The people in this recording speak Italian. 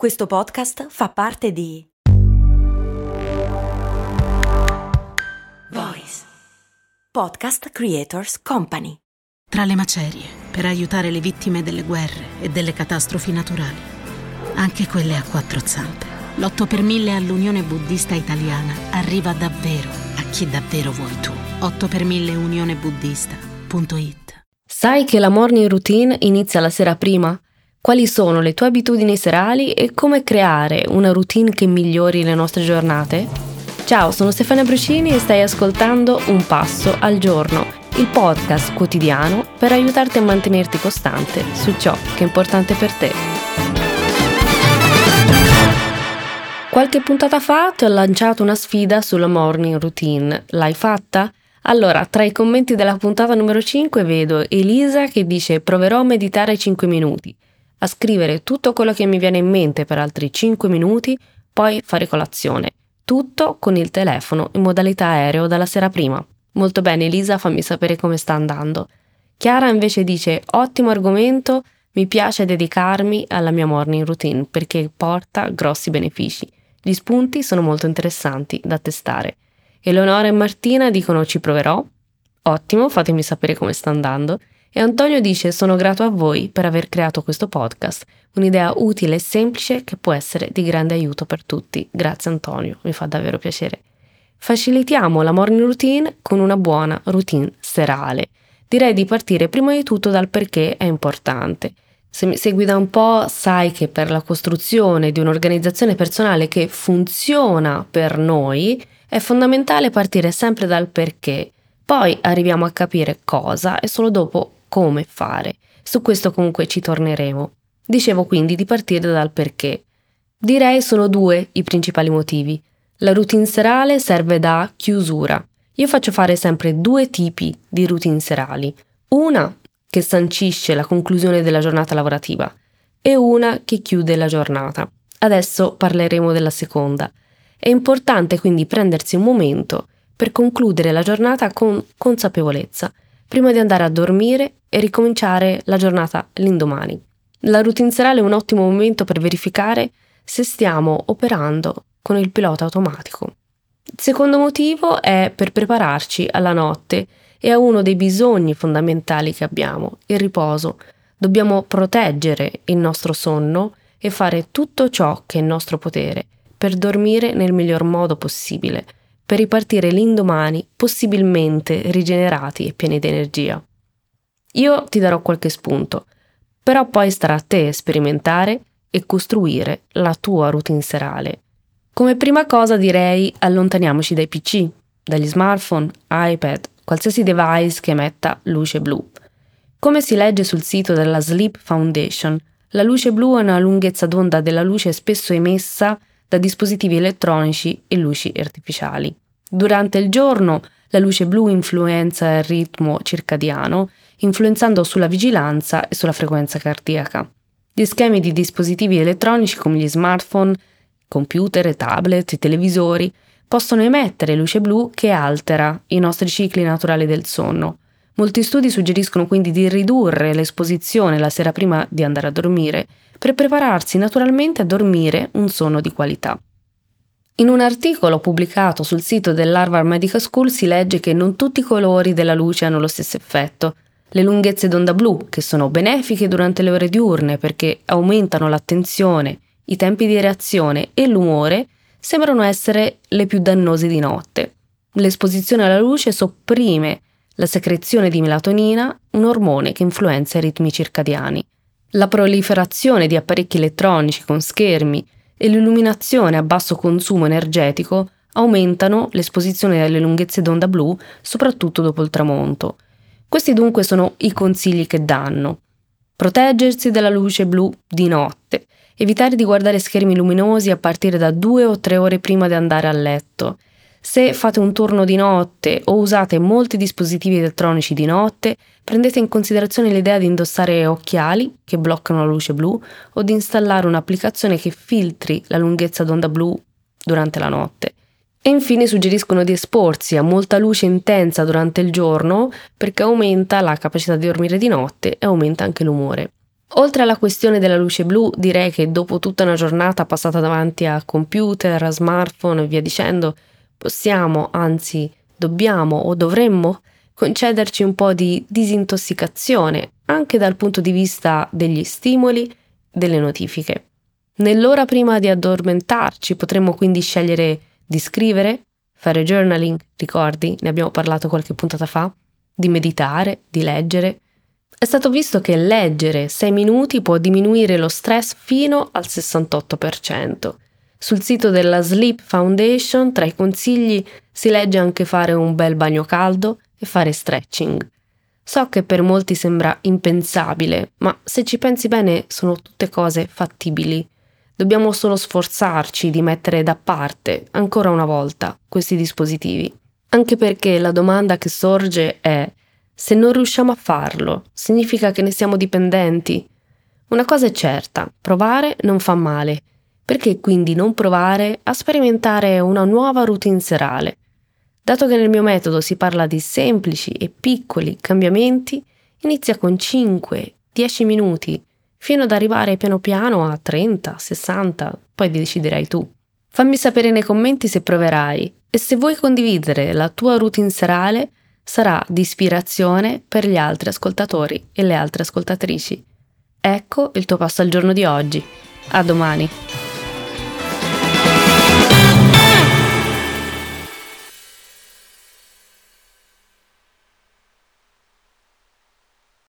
Questo podcast fa parte di Voice Podcast Creators Company. Tra le macerie, per aiutare le vittime delle guerre e delle catastrofi naturali, anche quelle a quattro zampe, l'8 per 1000 all'Unione Buddista Italiana arriva davvero a chi davvero vuoi tu. 8 per 1000 unionebuddista.it Sai che la morning routine inizia la sera prima? Quali sono le tue abitudini serali e come creare una routine che migliori le nostre giornate? Ciao, sono Stefania Brucini e stai ascoltando Un Passo al Giorno, il podcast quotidiano per aiutarti a mantenerti costante su ciò che è importante per te. Qualche puntata fa ti ho lanciato una sfida sulla morning routine. L'hai fatta? Allora, tra i commenti della puntata numero 5 vedo Elisa che dice proverò a meditare 5 minuti a scrivere tutto quello che mi viene in mente per altri 5 minuti, poi fare colazione. Tutto con il telefono in modalità aereo dalla sera prima. Molto bene Elisa, fammi sapere come sta andando. Chiara invece dice ottimo argomento, mi piace dedicarmi alla mia morning routine perché porta grossi benefici. Gli spunti sono molto interessanti da testare. Eleonora e Martina dicono ci proverò. Ottimo, fatemi sapere come sta andando. E Antonio dice sono grato a voi per aver creato questo podcast, un'idea utile e semplice che può essere di grande aiuto per tutti. Grazie Antonio, mi fa davvero piacere. Facilitiamo la morning routine con una buona routine serale. Direi di partire prima di tutto dal perché è importante. Se mi segui da un po' sai che per la costruzione di un'organizzazione personale che funziona per noi è fondamentale partire sempre dal perché. Poi arriviamo a capire cosa e solo dopo come fare. Su questo comunque ci torneremo. Dicevo quindi di partire dal perché. Direi sono due i principali motivi. La routine serale serve da chiusura. Io faccio fare sempre due tipi di routine serali. Una che sancisce la conclusione della giornata lavorativa e una che chiude la giornata. Adesso parleremo della seconda. È importante quindi prendersi un momento per concludere la giornata con consapevolezza prima di andare a dormire e ricominciare la giornata l'indomani. La routine serale è un ottimo momento per verificare se stiamo operando con il pilota automatico. Il secondo motivo è per prepararci alla notte e a uno dei bisogni fondamentali che abbiamo, il riposo. Dobbiamo proteggere il nostro sonno e fare tutto ciò che è in nostro potere per dormire nel miglior modo possibile per ripartire l'indomani possibilmente rigenerati e pieni di energia. Io ti darò qualche spunto, però poi starà a te sperimentare e costruire la tua routine serale. Come prima cosa direi allontaniamoci dai PC, dagli smartphone, iPad, qualsiasi device che emetta luce blu. Come si legge sul sito della Sleep Foundation, la luce blu è una lunghezza d'onda della luce spesso emessa da dispositivi elettronici e luci artificiali. Durante il giorno la luce blu influenza il ritmo circadiano, influenzando sulla vigilanza e sulla frequenza cardiaca. Gli schemi di dispositivi elettronici come gli smartphone, computer, tablet televisori possono emettere luce blu che altera i nostri cicli naturali del sonno. Molti studi suggeriscono quindi di ridurre l'esposizione la sera prima di andare a dormire per prepararsi naturalmente a dormire un sonno di qualità. In un articolo pubblicato sul sito dell'Harvard Medical School si legge che non tutti i colori della luce hanno lo stesso effetto. Le lunghezze d'onda blu, che sono benefiche durante le ore diurne perché aumentano l'attenzione, i tempi di reazione e l'umore, sembrano essere le più dannose di notte. L'esposizione alla luce sopprime la secrezione di melatonina, un ormone che influenza i ritmi circadiani. La proliferazione di apparecchi elettronici con schermi e l'illuminazione a basso consumo energetico aumentano l'esposizione alle lunghezze d'onda blu, soprattutto dopo il tramonto. Questi dunque sono i consigli che danno. Proteggersi dalla luce blu di notte, evitare di guardare schermi luminosi a partire da due o tre ore prima di andare a letto, se fate un turno di notte o usate molti dispositivi elettronici di notte, prendete in considerazione l'idea di indossare occhiali che bloccano la luce blu o di installare un'applicazione che filtri la lunghezza d'onda blu durante la notte. E infine suggeriscono di esporsi a molta luce intensa durante il giorno perché aumenta la capacità di dormire di notte e aumenta anche l'umore. Oltre alla questione della luce blu, direi che dopo tutta una giornata passata davanti a computer, a smartphone e via dicendo, possiamo, anzi dobbiamo o dovremmo concederci un po' di disintossicazione anche dal punto di vista degli stimoli, delle notifiche. Nell'ora prima di addormentarci potremmo quindi scegliere di scrivere, fare journaling, ricordi, ne abbiamo parlato qualche puntata fa, di meditare, di leggere. È stato visto che leggere 6 minuti può diminuire lo stress fino al 68%. Sul sito della Sleep Foundation, tra i consigli, si legge anche fare un bel bagno caldo e fare stretching. So che per molti sembra impensabile, ma se ci pensi bene sono tutte cose fattibili. Dobbiamo solo sforzarci di mettere da parte, ancora una volta, questi dispositivi. Anche perché la domanda che sorge è se non riusciamo a farlo, significa che ne siamo dipendenti. Una cosa è certa, provare non fa male. Perché quindi non provare a sperimentare una nuova routine serale? Dato che nel mio metodo si parla di semplici e piccoli cambiamenti, inizia con 5-10 minuti, fino ad arrivare piano piano a 30, 60, poi deciderai tu. Fammi sapere nei commenti se proverai e se vuoi condividere la tua routine serale sarà di ispirazione per gli altri ascoltatori e le altre ascoltatrici. Ecco il tuo passo al giorno di oggi. A domani!